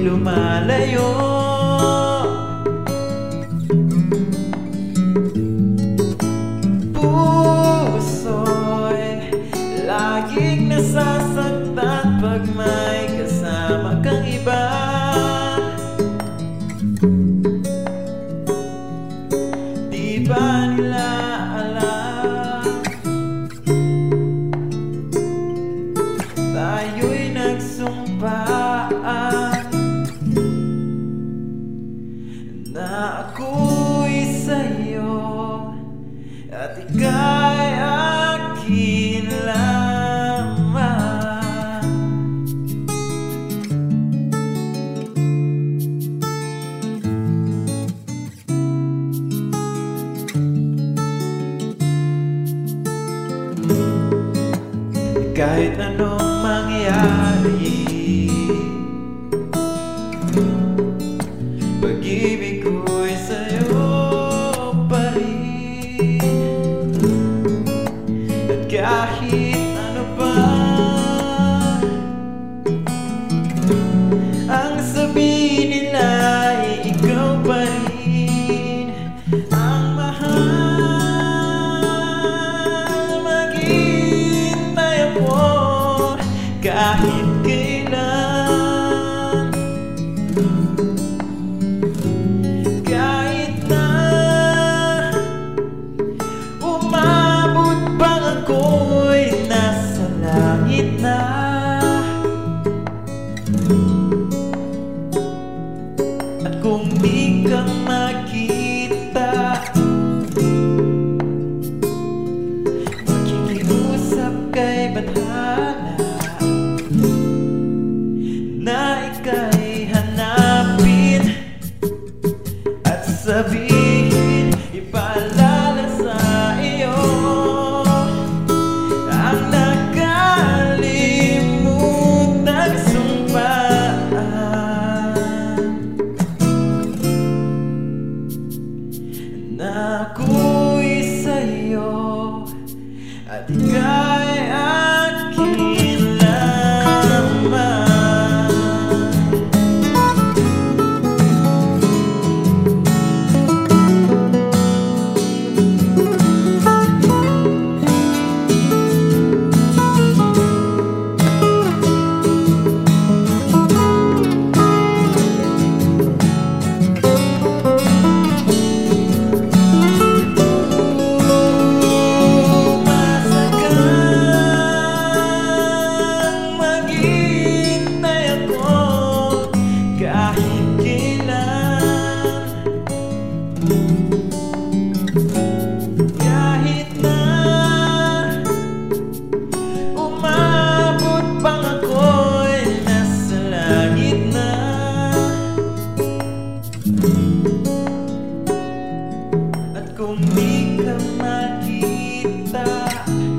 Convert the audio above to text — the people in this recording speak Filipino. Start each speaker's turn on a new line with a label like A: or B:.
A: lumalayo oh. na ako'y sa'yo at ikaw I Yeah.